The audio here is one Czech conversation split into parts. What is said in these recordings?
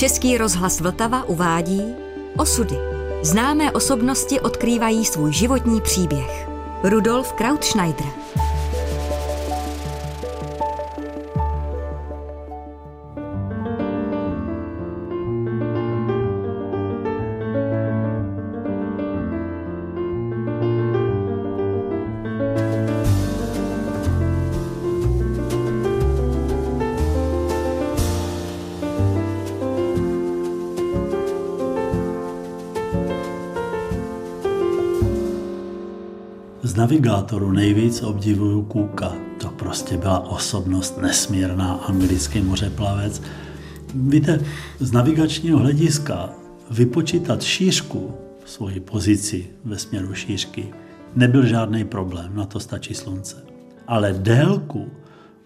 Český rozhlas Vltava uvádí Osudy. Známé osobnosti odkrývají svůj životní příběh. Rudolf Krautschneider. Z navigátoru nejvíc obdivuju Kuka. To prostě byla osobnost nesmírná, anglický mořeplavec. Víte, z navigačního hlediska vypočítat šířku, svoji pozici ve směru šířky, nebyl žádný problém, na to stačí slunce. Ale délku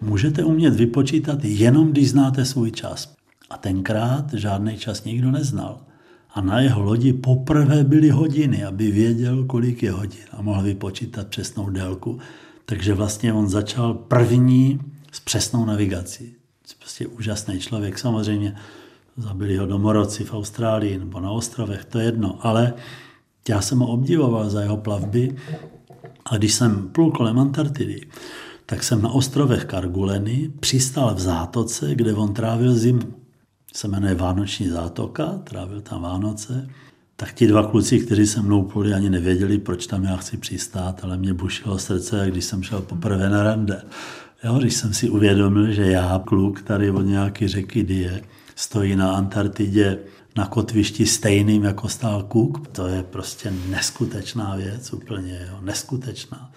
můžete umět vypočítat jenom, když znáte svůj čas. A tenkrát žádný čas nikdo neznal a na jeho lodi poprvé byly hodiny, aby věděl, kolik je hodin a mohl vypočítat přesnou délku. Takže vlastně on začal první s přesnou navigací. Prostě úžasný člověk. Samozřejmě zabili ho domorodci v Austrálii nebo na ostrovech, to je jedno, ale já jsem ho obdivoval za jeho plavby a když jsem plul kolem Antarktidy, tak jsem na ostrovech Karguleny přistál v zátoce, kde on trávil zimu se jmenuje Vánoční zátoka, trávil tam Vánoce, tak ti dva kluci, kteří se mnou poli, ani nevěděli, proč tam já chci přistát, ale mě bušilo srdce, když jsem šel poprvé na rande. Jo, když jsem si uvědomil, že já, kluk tady od nějaké řeky Die, stojí na Antarktidě na kotvišti stejným, jako stál Cook, to je prostě neskutečná věc, úplně jo, neskutečná.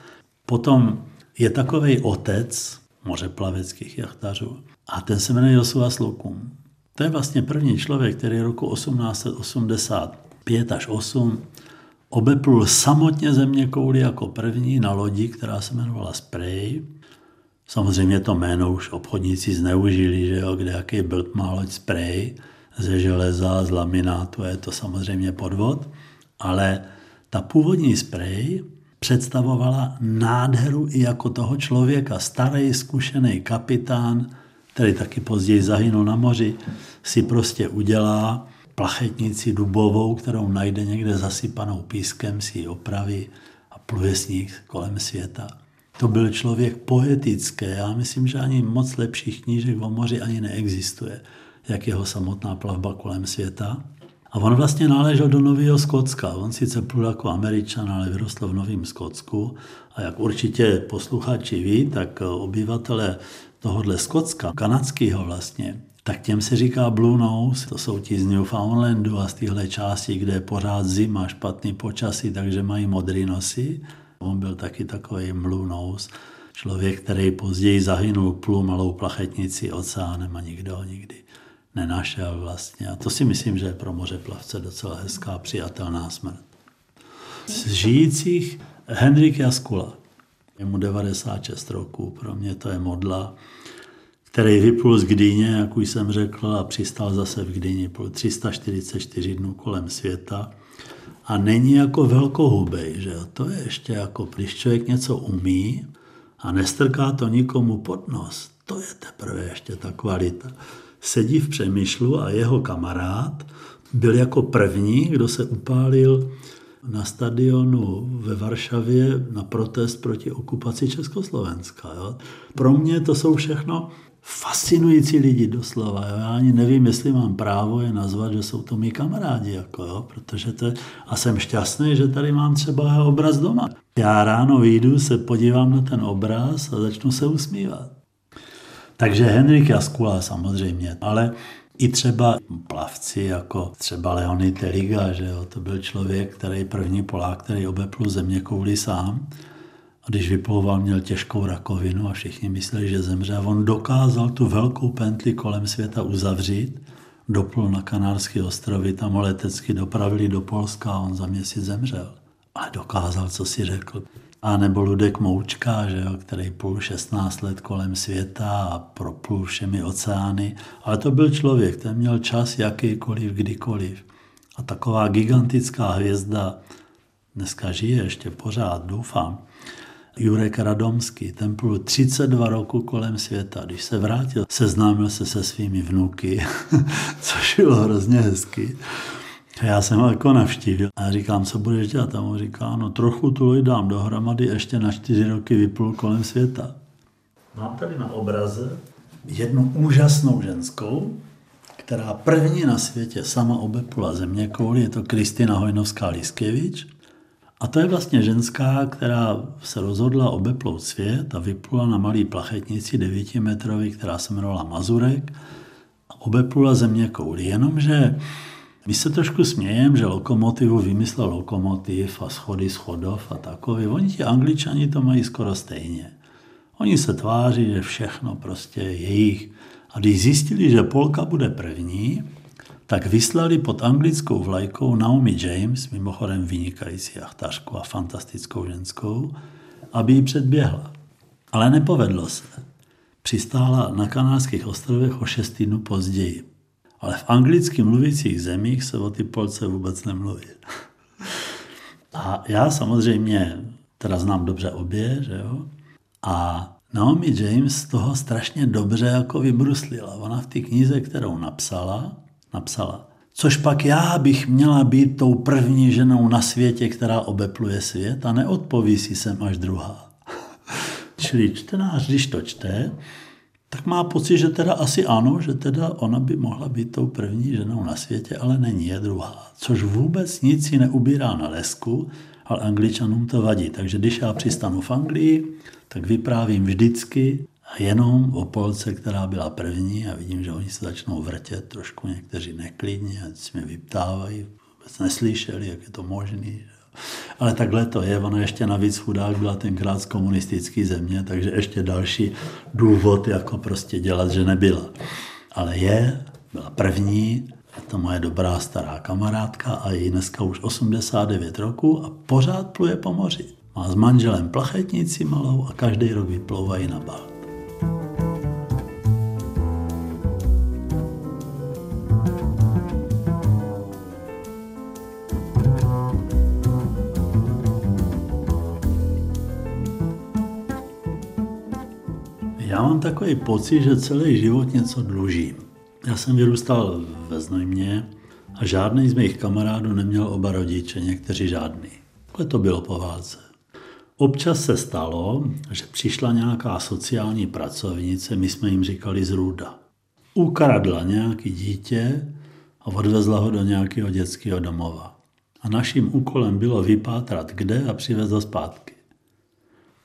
Potom je takový otec mořeplaveckých jachtařů a ten se jmenuje Josua Slokum. To je vlastně první člověk, který roku 1885 až 8 obeplul samotně země kouli jako první na lodi, která se jmenovala Spray. Samozřejmě to jméno už obchodníci zneužili, že jo, kde jaký byl má loď Spray ze železa, z laminátu, je to samozřejmě podvod, ale ta původní Spray představovala nádheru i jako toho člověka, starý, zkušený kapitán, který taky později zahynul na moři, si prostě udělá plachetnici dubovou, kterou najde někde zasypanou pískem, si ji opraví a pluje s ní kolem světa. To byl člověk poetický. Já myslím, že ani moc lepších knížek o moři ani neexistuje, jak jeho samotná plavba kolem světa. A on vlastně náležel do Nového Skotska. On sice plul jako američan, ale vyrostl v Novém Skotsku. A jak určitě posluchači ví, tak obyvatele tohohle Skotska, kanadského vlastně, tak těm se říká Blue Nose. To jsou ti z Newfoundlandu a z téhle části, kde je pořád zima, špatný počasí, takže mají modrý nosy. On byl taky takový Blue Nose, člověk, který později zahynul plů malou plachetnici oceánem a nikdo ho nikdy nenašel vlastně. A to si myslím, že je pro mořeplavce docela hezká, přijatelná smrt. Z žijících Henrik Jaskula. Je mu 96 roků, pro mě to je modla který vyplul z Gdyně, jak už jsem řekl, a přistál zase v Gdyni. Byl 344 dnů kolem světa a není jako velkohubej, že jo? To je ještě jako, když člověk něco umí a nestrká to nikomu pod nos, to je teprve ještě ta kvalita. Sedí v Přemýšlu a jeho kamarád byl jako první, kdo se upálil na stadionu ve Varšavě na protest proti okupaci Československa. Jo. Pro mě to jsou všechno fascinující lidi doslova. Jo. Já ani nevím, jestli mám právo je nazvat, že jsou to mý kamarádi, jako, jo, protože to, a jsem šťastný, že tady mám třeba obraz doma. Já ráno vyjdu, se podívám na ten obraz a začnu se usmívat. Takže Henrik Jaskula samozřejmě, ale i třeba plavci, jako třeba Leonid Teriga, že jo, to byl člověk, který první Polák, který obepl země kouli sám. Když vyplouval, měl těžkou rakovinu a všichni mysleli, že zemře. A on dokázal tu velkou pentli kolem světa uzavřít, doplul na Kanárské ostrovy, tam ho letecky dopravili do Polska a on za měsíc zemřel. Ale dokázal, co si řekl. A nebo Ludek Moučka, že jo, který půl 16 let kolem světa a proplul všemi oceány. Ale to byl člověk, ten měl čas jakýkoliv, kdykoliv. A taková gigantická hvězda dneska žije ještě pořád, doufám, Jurek Radomský, ten byl 32 roku kolem světa. Když se vrátil, seznámil se se svými vnuky, což bylo hrozně hezky. Já jsem ho jako navštívil a říkám, co budeš dělat? A on říká, no trochu tu dám dohromady, ještě na čtyři roky vyplul kolem světa. Mám tady na obraze jednu úžasnou ženskou, která první na světě sama obeplula země kouli, je to Kristina Hojnovská-Liskevič. A to je vlastně ženská, která se rozhodla obeplout svět a vyplula na malý plachetnici 9 metrový, která se jmenovala Mazurek a obeplula země kouli. Jenomže my se trošku smějeme, že lokomotivu vymyslel lokomotiv a schody schodov a takový. Oni ti angličani to mají skoro stejně. Oni se tváří, že všechno prostě je jejich. A když zjistili, že Polka bude první, tak vyslali pod anglickou vlajkou Naomi James, mimochodem vynikající jachtařku a fantastickou ženskou, aby ji předběhla. Ale nepovedlo se. Přistála na kanárských ostrovech o šest týdnů později. Ale v anglicky mluvících zemích se o ty Polce vůbec nemluví. A já samozřejmě teda znám dobře obě, že jo? A Naomi James toho strašně dobře jako vybruslila. Ona v té knize, kterou napsala, napsala, což pak já bych měla být tou první ženou na světě, která obepluje svět a neodpoví si sem až druhá. Čili čtenář, když to čte, tak má pocit, že teda asi ano, že teda ona by mohla být tou první ženou na světě, ale není je druhá. Což vůbec nic si neubírá na lesku, ale angličanům to vadí. Takže když já přistanu v Anglii, tak vyprávím vždycky jenom o Polce, která byla první a vidím, že oni se začnou vrtět trošku někteří neklidně, ať si mě vyptávají, vůbec neslyšeli, jak je to možné. Ale takhle to je, ona ještě navíc chudák byla tenkrát z komunistické země, takže ještě další důvod, jako prostě dělat, že nebyla. Ale je, byla první, je to moje dobrá stará kamarádka a je dneska už 89 roku a pořád pluje po moři. Má s manželem plachetnici malou a každý rok vyplouvají na Balt. Takový pocit, že celý život něco dlužím. Já jsem vyrůstal ve Znojmě a žádný z mých kamarádů neměl oba rodiče, někteří žádný. Takhle to bylo po válce. Občas se stalo, že přišla nějaká sociální pracovnice, my jsme jim říkali z Růda. Ukradla nějaký dítě a odvezla ho do nějakého dětského domova. A naším úkolem bylo vypátrat kde a přivez ho zpátky.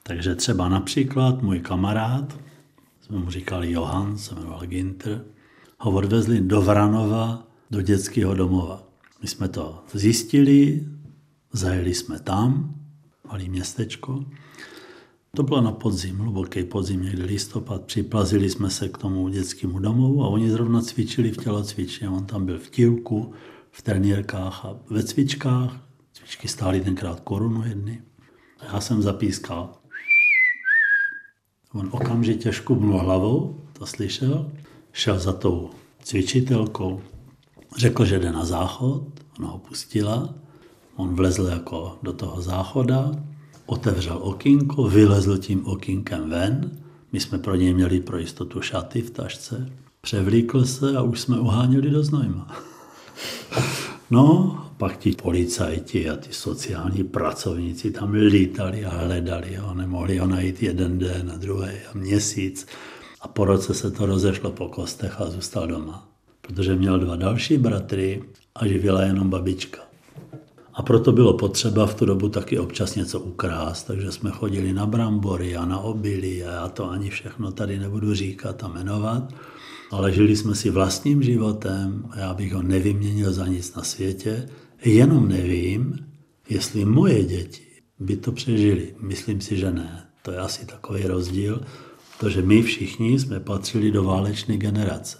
Takže třeba například můj kamarád, mu říkali Johan, se jmenoval Ginter, ho odvezli do Vranova, do dětského domova. My jsme to zjistili, zajeli jsme tam, malé městečko. To bylo na podzim, hluboký podzim, někdy listopad. Připlazili jsme se k tomu dětskému domovu a oni zrovna cvičili v tělocvičně. On tam byl v tílku, v trenírkách a ve cvičkách. Cvičky stály tenkrát korunu jedny. Já jsem zapískal. On okamžitě škubnul hlavou, to slyšel, šel za tou cvičitelkou, řekl, že jde na záchod, ona ho pustila On vlezl jako do toho záchoda, otevřel okýnko, vylezl tím okýnkem ven. My jsme pro něj měli pro jistotu šaty v tašce. Převlíkl se a už jsme uháněli do Znojma. No, pak ti policajti a ty sociální pracovníci tam lítali a hledali ho, nemohli ho najít jeden den a druhý a měsíc. A po roce se to rozešlo po kostech a zůstal doma. Protože měl dva další bratry a živila jenom babička. A proto bylo potřeba v tu dobu taky občas něco ukrást, takže jsme chodili na brambory a na obilí a já to ani všechno tady nebudu říkat a jmenovat, ale žili jsme si vlastním životem a já bych ho nevyměnil za nic na světě, jenom nevím, jestli moje děti by to přežili. Myslím si, že ne. To je asi takový rozdíl, protože my všichni jsme patřili do válečné generace.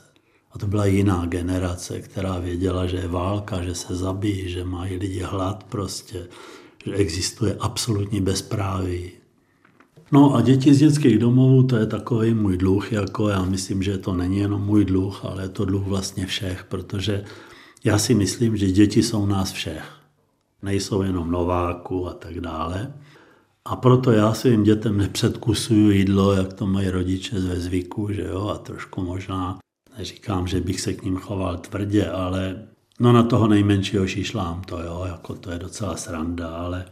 A to byla jiná generace, která věděla, že je válka, že se zabíjí, že mají lidi hlad prostě, že existuje absolutní bezpráví. No a děti z dětských domovů, to je takový můj dluh, jako já myslím, že to není jenom můj dluh, ale je to dluh vlastně všech, protože já si myslím, že děti jsou nás všech. Nejsou jenom nováku a tak dále. A proto já svým dětem nepředkusuju jídlo, jak to mají rodiče ve zvyku, že jo, a trošku možná, neříkám, že bych se k ním choval tvrdě, ale no na toho nejmenšího šišlám to, jo, jako to je docela sranda, ale,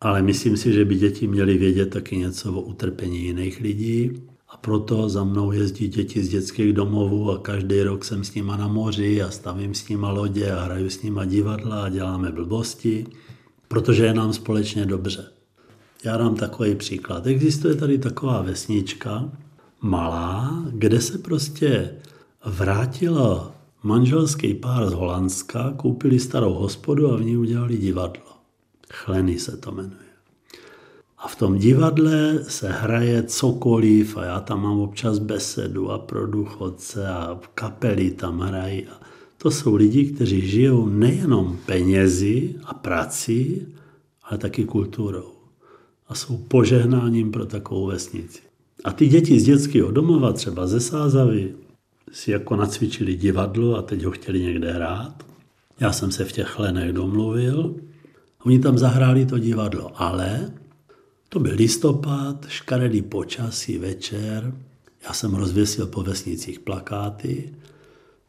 ale myslím si, že by děti měly vědět taky něco o utrpení jiných lidí a proto za mnou jezdí děti z dětských domovů a každý rok jsem s nima na moři a stavím s nima lodě a hraju s nima divadla a děláme blbosti, protože je nám společně dobře. Já dám takový příklad. Existuje tady taková vesnička, malá, kde se prostě vrátila manželský pár z Holandska, koupili starou hospodu a v ní udělali divadlo. Chleny se to jmenuje. A v tom divadle se hraje cokoliv a já tam mám občas besedu a pro důchodce a kapely tam hrají. A to jsou lidi, kteří žijou nejenom penězi a prací, ale taky kulturou. A jsou požehnáním pro takovou vesnici. A ty děti z dětského domova, třeba ze Sázavy, si jako nacvičili divadlo a teď ho chtěli někde hrát. Já jsem se v těch lenech domluvil. Oni tam zahráli to divadlo, ale to byl listopad, škaredý počasí, večer. Já jsem rozvěsil po vesnicích plakáty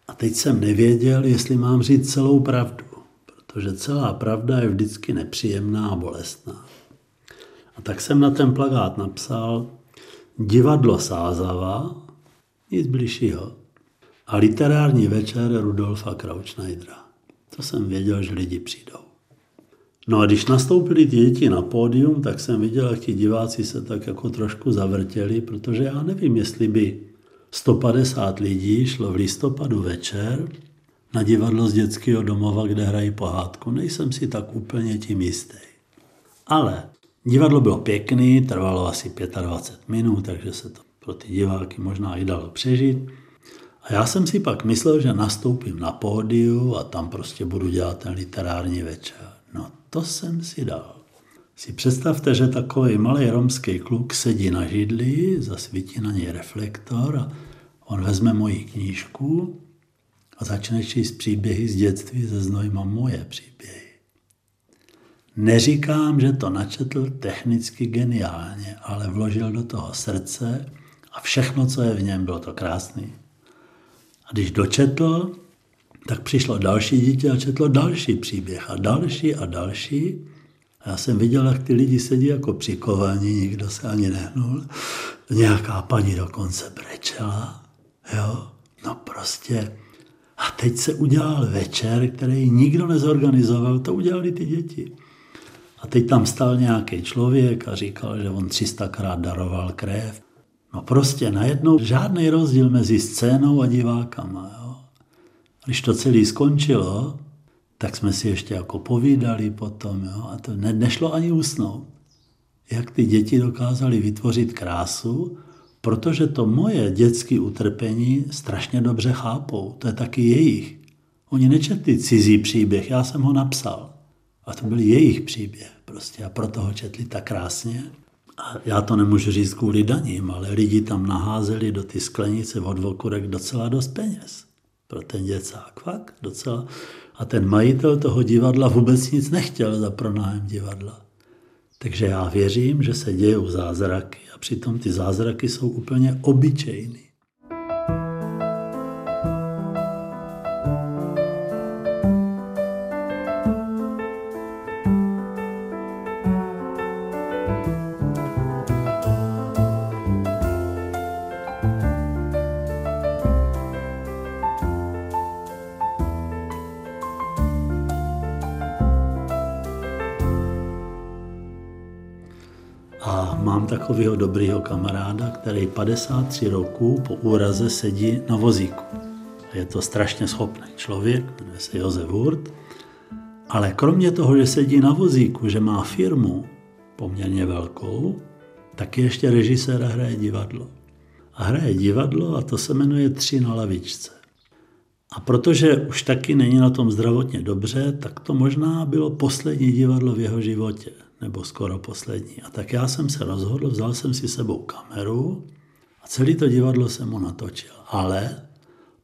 a teď jsem nevěděl, jestli mám říct celou pravdu, protože celá pravda je vždycky nepříjemná a bolestná. A tak jsem na ten plakát napsal Divadlo Sázava, nic bližšího. A literární večer Rudolfa Krautschneidera. To jsem věděl, že lidi přijdou. No a když nastoupili ty děti na pódium, tak jsem viděl, jak ti diváci se tak jako trošku zavrtěli, protože já nevím, jestli by 150 lidí šlo v listopadu večer na divadlo z dětského domova, kde hrají pohádku. Nejsem si tak úplně tím jistý. Ale divadlo bylo pěkný, trvalo asi 25 minut, takže se to pro ty diváky možná i dalo přežít. A já jsem si pak myslel, že nastoupím na pódiu a tam prostě budu dělat ten literární večer. No to jsem si dal. Si představte, že takový malý romský kluk sedí na židli, zasvítí na něj reflektor a on vezme moji knížku a začne číst příběhy z dětství ze Znojma moje příběhy. Neříkám, že to načetl technicky geniálně, ale vložil do toho srdce a všechno, co je v něm, bylo to krásný. A když dočetl, tak přišlo další dítě a četlo další příběh a další a další. A já jsem viděl, jak ty lidi sedí jako přikovaní, nikdo se ani nehnul. Nějaká paní dokonce brečela. Jo, no prostě. A teď se udělal večer, který nikdo nezorganizoval, to udělali ty děti. A teď tam stál nějaký člověk a říkal, že on 300krát daroval krev. No prostě najednou žádný rozdíl mezi scénou a divákama. Jo. Když to celé skončilo, tak jsme si ještě jako povídali potom. Jo, a to ne, nešlo ani usnout. Jak ty děti dokázali vytvořit krásu, protože to moje dětské utrpení strašně dobře chápou. To je taky jejich. Oni nečetli cizí příběh, já jsem ho napsal. A to byl jejich příběh prostě a proto ho četli tak krásně. A já to nemůžu říct kvůli daním, ale lidi tam naházeli do ty sklenice od vokurek docela dost peněz. Pro ten děcák, fakt docela. A ten majitel toho divadla vůbec nic nechtěl za pronájem divadla. Takže já věřím, že se dějou zázraky a přitom ty zázraky jsou úplně obyčejný. Dobrého kamaráda, který 53 roků po úraze sedí na vozíku. Je to strašně schopný člověk, jmenuje se Josef Hurt, ale kromě toho, že sedí na vozíku, že má firmu poměrně velkou, tak je ještě režisér a hraje divadlo. A hraje divadlo a to se jmenuje Tři na lavičce. A protože už taky není na tom zdravotně dobře, tak to možná bylo poslední divadlo v jeho životě nebo skoro poslední. A tak já jsem se rozhodl, vzal jsem si sebou kameru a celé to divadlo jsem mu natočil. Ale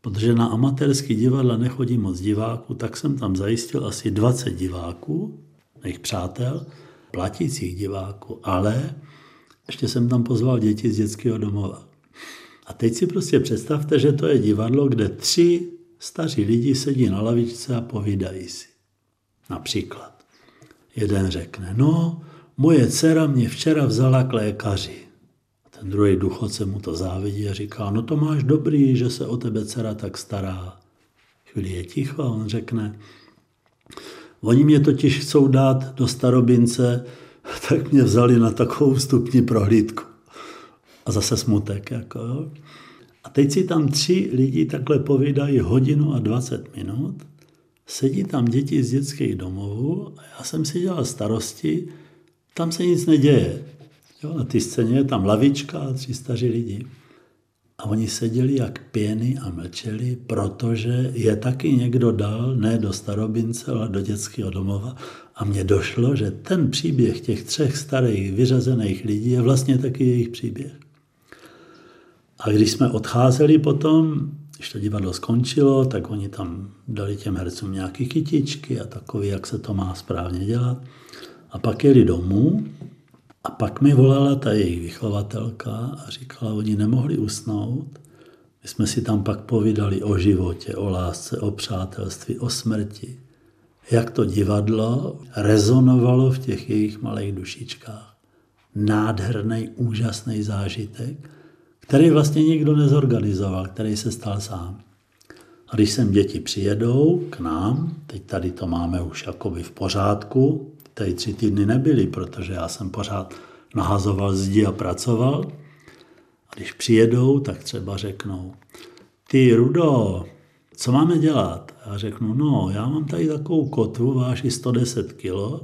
protože na amatérský divadla nechodí moc diváků, tak jsem tam zajistil asi 20 diváků, mých přátel. platících diváků, ale ještě jsem tam pozval děti z dětského domova. A teď si prostě představte, že to je divadlo, kde tři staří lidi sedí na lavičce a povídají si. Například. Jeden řekne, no, moje dcera mě včera vzala k lékaři. Ten druhý důchodce mu to závidí a říká, no to máš dobrý, že se o tebe dcera tak stará. Chvíli je ticho a on řekne, oni mě totiž chcou dát do starobince, tak mě vzali na takovou vstupní prohlídku. A zase smutek. Jako, jo. A teď si tam tři lidi takhle povídají hodinu a 20 minut. Sedí tam děti z dětských domovů a já jsem si dělal starosti, tam se nic neděje. Jo, na té scéně je tam lavička a tři staří lidi. A oni seděli jak pěny a mlčeli, protože je taky někdo dal, ne do starobince, ale do dětského domova. A mně došlo, že ten příběh těch třech starých vyřazených lidí je vlastně taky jejich příběh. A když jsme odcházeli potom, když to divadlo skončilo, tak oni tam dali těm hercům nějaké kytičky a takový, jak se to má správně dělat. A pak jeli domů a pak mi volala ta jejich vychovatelka a říkala, oni nemohli usnout. My jsme si tam pak povídali o životě, o lásce, o přátelství, o smrti. Jak to divadlo rezonovalo v těch jejich malých dušičkách. Nádherný, úžasný zážitek, který vlastně nikdo nezorganizoval, který se stal sám. A když sem děti přijedou k nám, teď tady to máme už jakoby v pořádku, tady tři týdny nebyly, protože já jsem pořád nahazoval zdi a pracoval. A když přijedou, tak třeba řeknou, ty Rudo, co máme dělat? Já řeknu, no, já mám tady takovou kotvu, váží 110 kilo,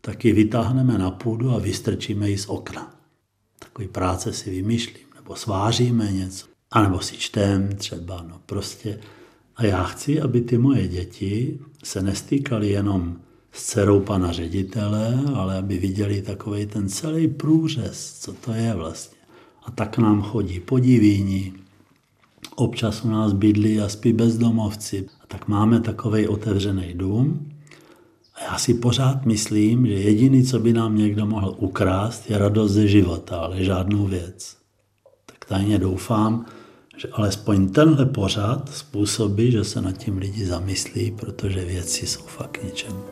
tak ji vytáhneme na půdu a vystrčíme ji z okna. Takový práce si vymýšlím, nebo sváříme něco, a nebo si čtem třeba, no prostě. A já chci, aby ty moje děti se nestýkaly jenom s dcerou pana ředitele, ale aby viděli takový ten celý průřez, co to je vlastně. A tak nám chodí podivíni, občas u nás bydlí a spí bezdomovci. A tak máme takový otevřený dům. A já si pořád myslím, že jediný, co by nám někdo mohl ukrást, je radost ze života, ale žádnou věc. Tajně doufám, že alespoň tenhle pořád způsobí, že se nad tím lidi zamyslí, protože věci jsou fakt ničemu.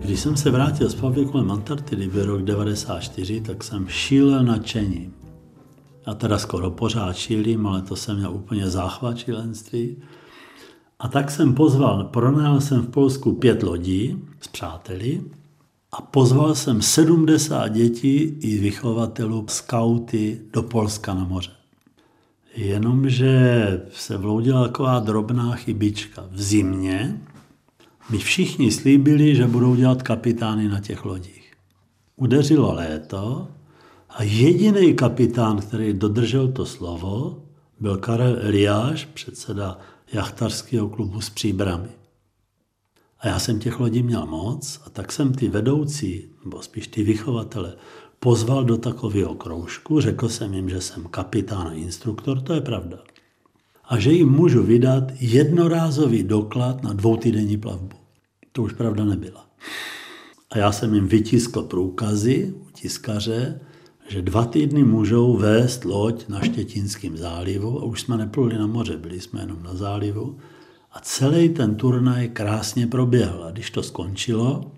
Když jsem se vrátil z plavby kolem Antarktidy v rok 94, tak jsem šílel nadšení. Já teda skoro pořád šílím, ale to jsem měl úplně záchvat šílenství. A tak jsem pozval, pronajal jsem v Polsku pět lodí s přáteli a pozval jsem 70 dětí i vychovatelů skauty do Polska na moře. Jenomže se vloudila taková drobná chybička. V zimě mi všichni slíbili, že budou dělat kapitány na těch lodích. Udeřilo léto a jediný kapitán, který dodržel to slovo, byl Karel Eliáš, předseda jachtarského klubu s příbrami. A já jsem těch lodí měl moc a tak jsem ty vedoucí, nebo spíš ty vychovatele, pozval do takového kroužku, řekl jsem jim, že jsem kapitán a instruktor, to je pravda. A že jim můžu vydat jednorázový doklad na dvoutýdenní plavbu. To už pravda nebyla. A já jsem jim vytiskl průkazy u tiskaře, že dva týdny můžou vést loď na Štětinském zálivu a už jsme nepluli na moře, byli jsme jenom na zálivu a celý ten turnaj krásně proběhl. A když to skončilo,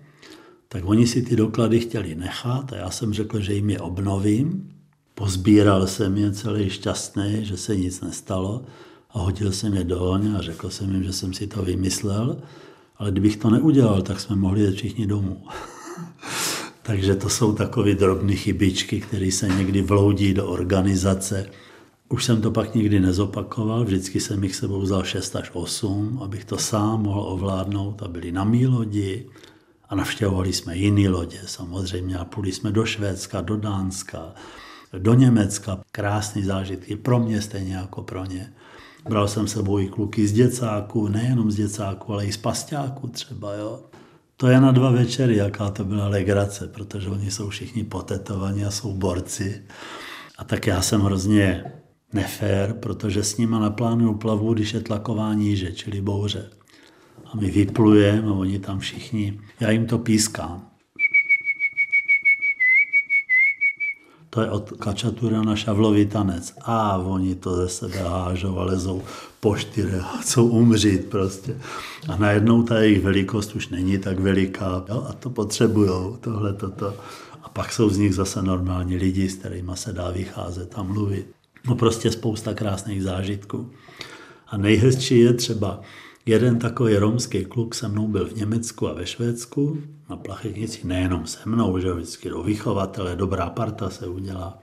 tak oni si ty doklady chtěli nechat a já jsem řekl, že jim je obnovím. Pozbíral jsem je celý šťastný, že se nic nestalo a hodil jsem je do a řekl jsem jim, že jsem si to vymyslel. Ale kdybych to neudělal, tak jsme mohli jít všichni domů. Takže to jsou takové drobné chybičky, které se někdy vloudí do organizace už jsem to pak nikdy nezopakoval, vždycky jsem jich sebou vzal 6 až 8, abych to sám mohl ovládnout a byli na mý lodi a navštěvovali jsme jiné lodě samozřejmě a půjli jsme do Švédska, do Dánska, do Německa. Krásný zážitky pro mě stejně jako pro ně. Bral jsem sebou i kluky z děcáku, nejenom z děcáku, ale i z pastáku třeba. Jo. To je na dva večery, jaká to byla legrace, protože oni jsou všichni potetovaní a jsou borci. A tak já jsem hrozně nefér, protože s nima naplánuju plavu, když je tlaková níže, čili bouře. A my vyplujeme a oni tam všichni, já jim to pískám. To je od Kačatura na šavlový tanec. A oni to ze sebe hážou a lezou po čtyře a chcou umřít prostě. A najednou ta jejich velikost už není tak veliká jo? a to potřebujou, tohle, toto. A pak jsou z nich zase normální lidi, s kterými se dá vycházet a mluvit. No prostě spousta krásných zážitků. A nejhezčí je třeba jeden takový romský kluk se mnou byl v Německu a ve Švédsku na plachetnici, nejenom se mnou, že vždycky do vychovatele, dobrá parta se udělá.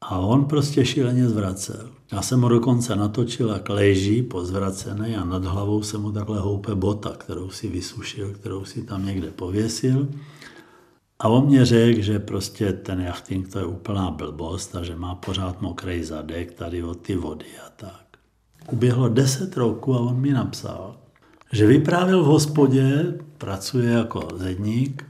A on prostě šíleně zvracel. Já jsem ho dokonce natočil, jak leží pozvracený a nad hlavou se mu takhle houpe bota, kterou si vysušil, kterou si tam někde pověsil. A on mě řekl, že prostě ten jachting to je úplná blbost a že má pořád mokrý zadek tady od ty vody a tak. Uběhlo deset roků a on mi napsal, že vyprávěl v hospodě, pracuje jako zedník,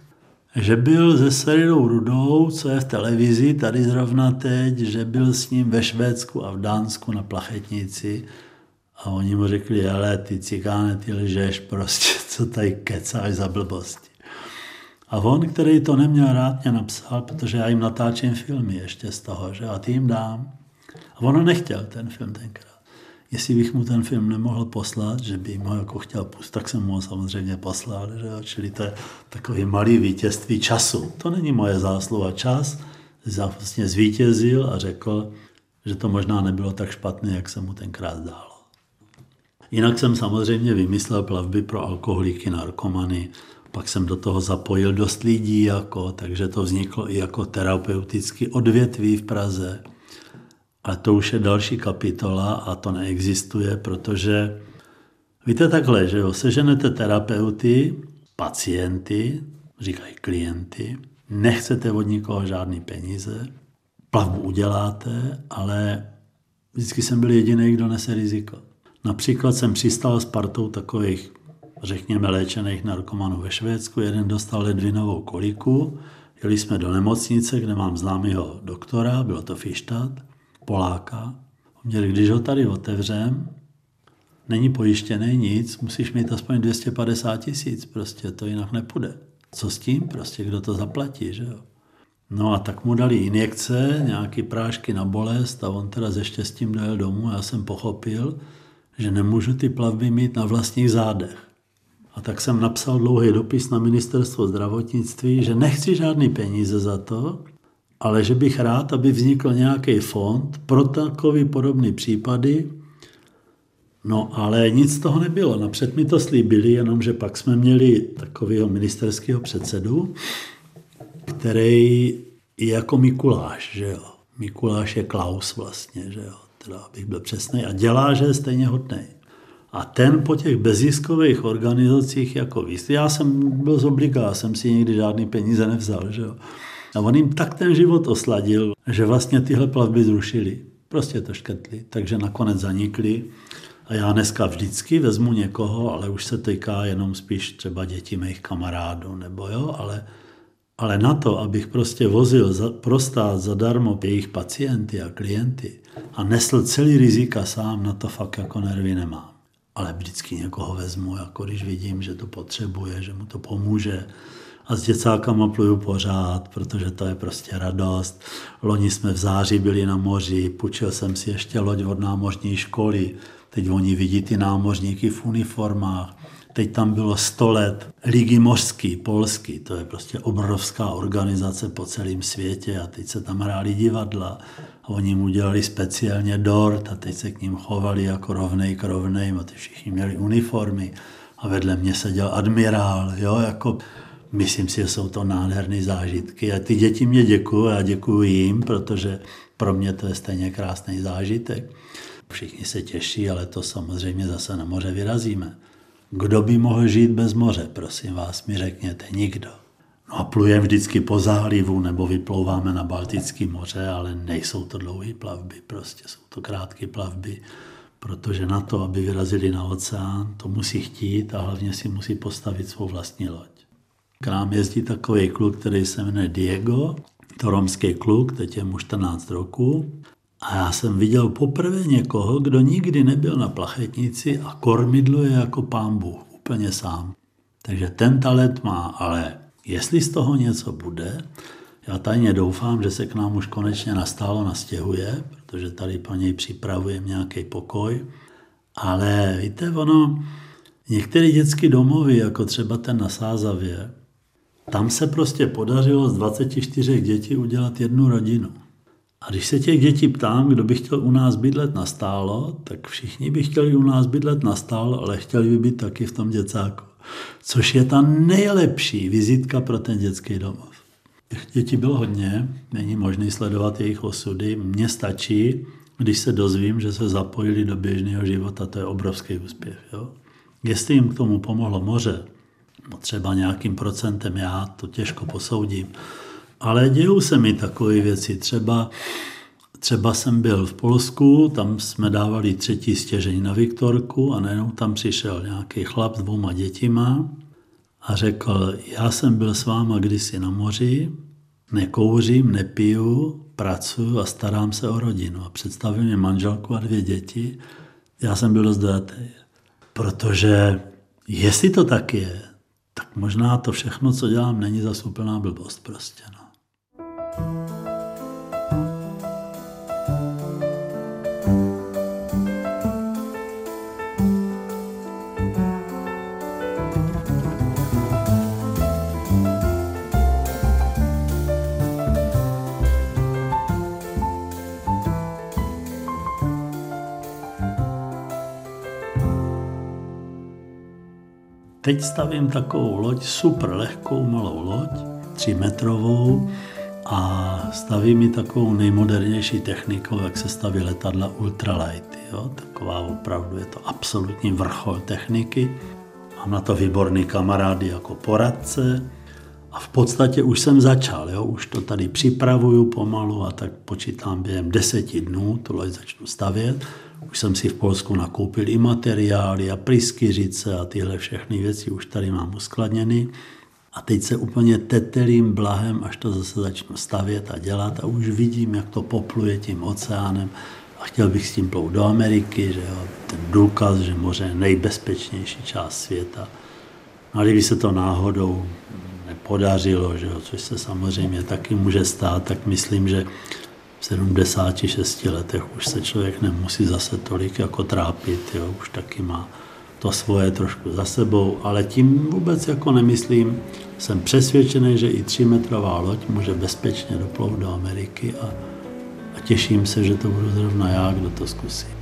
že byl se Seridou Rudou, co je v televizi tady zrovna teď, že byl s ním ve Švédsku a v Dánsku na plachetnici a oni mu řekli, ale ty cikáne, ty lžeš prostě, co tady kecáš za blbosti. A on, který to neměl rád, mě napsal, protože já jim natáčím filmy ještě z toho, že a ty jim dám. A ono nechtěl ten film tenkrát. Jestli bych mu ten film nemohl poslat, že by ho jako chtěl pustit, tak jsem mu ho samozřejmě poslal. Že jo? Čili to je takový malý vítězství času. To není moje zásluha. Čas vlastně zvítězil a řekl, že to možná nebylo tak špatné, jak se mu tenkrát zdálo. Jinak jsem samozřejmě vymyslel plavby pro alkoholiky, narkomany, pak jsem do toho zapojil dost lidí, jako, takže to vzniklo i jako terapeutický odvětví v Praze. Ale to už je další kapitola a to neexistuje, protože víte takhle, že jo, seženete terapeuty, pacienty, říkají klienty, nechcete od nikoho žádný peníze, plavbu uděláte, ale vždycky jsem byl jediný, kdo nese riziko. Například jsem přistal s partou takových řekněme, léčených narkomanů ve Švédsku. Jeden dostal ledvinovou koliku, jeli jsme do nemocnice, kde mám známého doktora, bylo to Fištat, Poláka. Měli, když ho tady otevřem, není pojištěný nic, musíš mít aspoň 250 tisíc, prostě to jinak nepůjde. Co s tím? Prostě kdo to zaplatí, že jo? No a tak mu dali injekce, nějaký prášky na bolest a on teda ze štěstím dojel domů a já jsem pochopil, že nemůžu ty plavby mít na vlastních zádech. A tak jsem napsal dlouhý dopis na ministerstvo zdravotnictví, že nechci žádný peníze za to, ale že bych rád, aby vznikl nějaký fond pro takový podobný případy. No ale nic z toho nebylo. Napřed mi to slíbili, jenomže pak jsme měli takového ministerského předsedu, který je jako Mikuláš, že jo. Mikuláš je Klaus vlastně, že jo. Teda abych byl přesný. A dělá, že je stejně hodný. A ten po těch beziskových organizacích jako víc, já jsem byl z obliga, jsem si nikdy žádný peníze nevzal, že jo. A on jim tak ten život osladil, že vlastně tyhle plavby zrušili. Prostě to škrtli, takže nakonec zanikli. A já dneska vždycky vezmu někoho, ale už se týká jenom spíš třeba dětí mých kamarádů, nebo jo, ale, ale na to, abych prostě vozil za, pro stát zadarmo jejich pacienty a klienty a nesl celý rizika sám, na to fakt jako nervy nemám ale vždycky někoho vezmu, jako když vidím, že to potřebuje, že mu to pomůže. A s děcákama pluju pořád, protože to je prostě radost. Loni jsme v září byli na moři, půjčil jsem si ještě loď od námořní školy. Teď oni vidí ty námořníky v uniformách. Teď tam bylo 100 let Ligy mořský, polský, to je prostě obrovská organizace po celém světě a teď se tam hráli divadla a oni mu udělali speciálně dort a teď se k ním chovali jako rovnej k rovnej a ty všichni měli uniformy a vedle mě seděl admirál, jo, jako myslím si, že jsou to nádherné zážitky a ty děti mě děkují a děkuji jim, protože pro mě to je stejně krásný zážitek. Všichni se těší, ale to samozřejmě zase na moře vyrazíme. Kdo by mohl žít bez moře, prosím vás, mi řekněte, nikdo. No a plujeme vždycky po zálivu nebo vyplouváme na Baltické moře, ale nejsou to dlouhé plavby, prostě jsou to krátké plavby. protože na to, aby vyrazili na oceán, to musí chtít a hlavně si musí postavit svou vlastní loď. K nám jezdí takový kluk, který se jmenuje Diego, to romský kluk, teď je mu 14 roku. A já jsem viděl poprvé někoho, kdo nikdy nebyl na plachetnici a kormidlo je jako pán Bůh, úplně sám. Takže ten talent má, ale jestli z toho něco bude, já tajně doufám, že se k nám už konečně nastálo nastěhuje, protože tady po něj připravujeme nějaký pokoj. Ale víte, ono, některé dětské domovy, jako třeba ten na Sázavě, tam se prostě podařilo z 24 dětí udělat jednu rodinu. A když se těch dětí ptám, kdo by chtěl u nás bydlet na stálo, tak všichni by chtěli u nás bydlet na stálo, ale chtěli by být taky v tom děcáku. Což je ta nejlepší vizitka pro ten dětský domov. Těch dětí bylo hodně, není možné sledovat jejich osudy. Mně stačí, když se dozvím, že se zapojili do běžného života, to je obrovský úspěch. Jo? Jestli jim k tomu pomohlo moře, třeba nějakým procentem, já to těžko posoudím, ale dějou se mi takové věci. Třeba, třeba jsem byl v Polsku, tam jsme dávali třetí stěžení na Viktorku a najednou tam přišel nějaký chlap s dvouma dětima a řekl, já jsem byl s váma kdysi na moři, nekouřím, nepiju, pracuji a starám se o rodinu. A představil mi manželku a dvě děti. Já jsem byl dost dojatý. Protože jestli to tak je, možná to všechno, co dělám, není zase úplná blbost prostě. No. Teď stavím takovou loď, super lehkou malou loď, 3 metrovou a stavím mi takovou nejmodernější technikou, jak se staví letadla ultralight. Jo? Taková opravdu je to absolutní vrchol techniky. Mám na to výborný kamarády jako poradce a v podstatě už jsem začal, jo? už to tady připravuju pomalu a tak počítám během deseti dnů, tu loď začnu stavět už jsem si v Polsku nakoupil i materiály a pryskyřice a tyhle všechny věci už tady mám uskladněny. A teď se úplně tetelím blahem, až to zase začnu stavět a dělat a už vidím, jak to popluje tím oceánem a chtěl bych s tím plout do Ameriky, že jo, ten důkaz, že moře je nejbezpečnější část světa. No a kdyby se to náhodou nepodařilo, že jo, což se samozřejmě taky může stát, tak myslím, že v 76 letech už se člověk nemusí zase tolik jako trápit, jo, už taky má to svoje trošku za sebou, ale tím vůbec jako nemyslím, jsem přesvědčený, že i 3 metrová loď může bezpečně doplout do Ameriky a, a těším se, že to budu zrovna já, kdo to zkusí.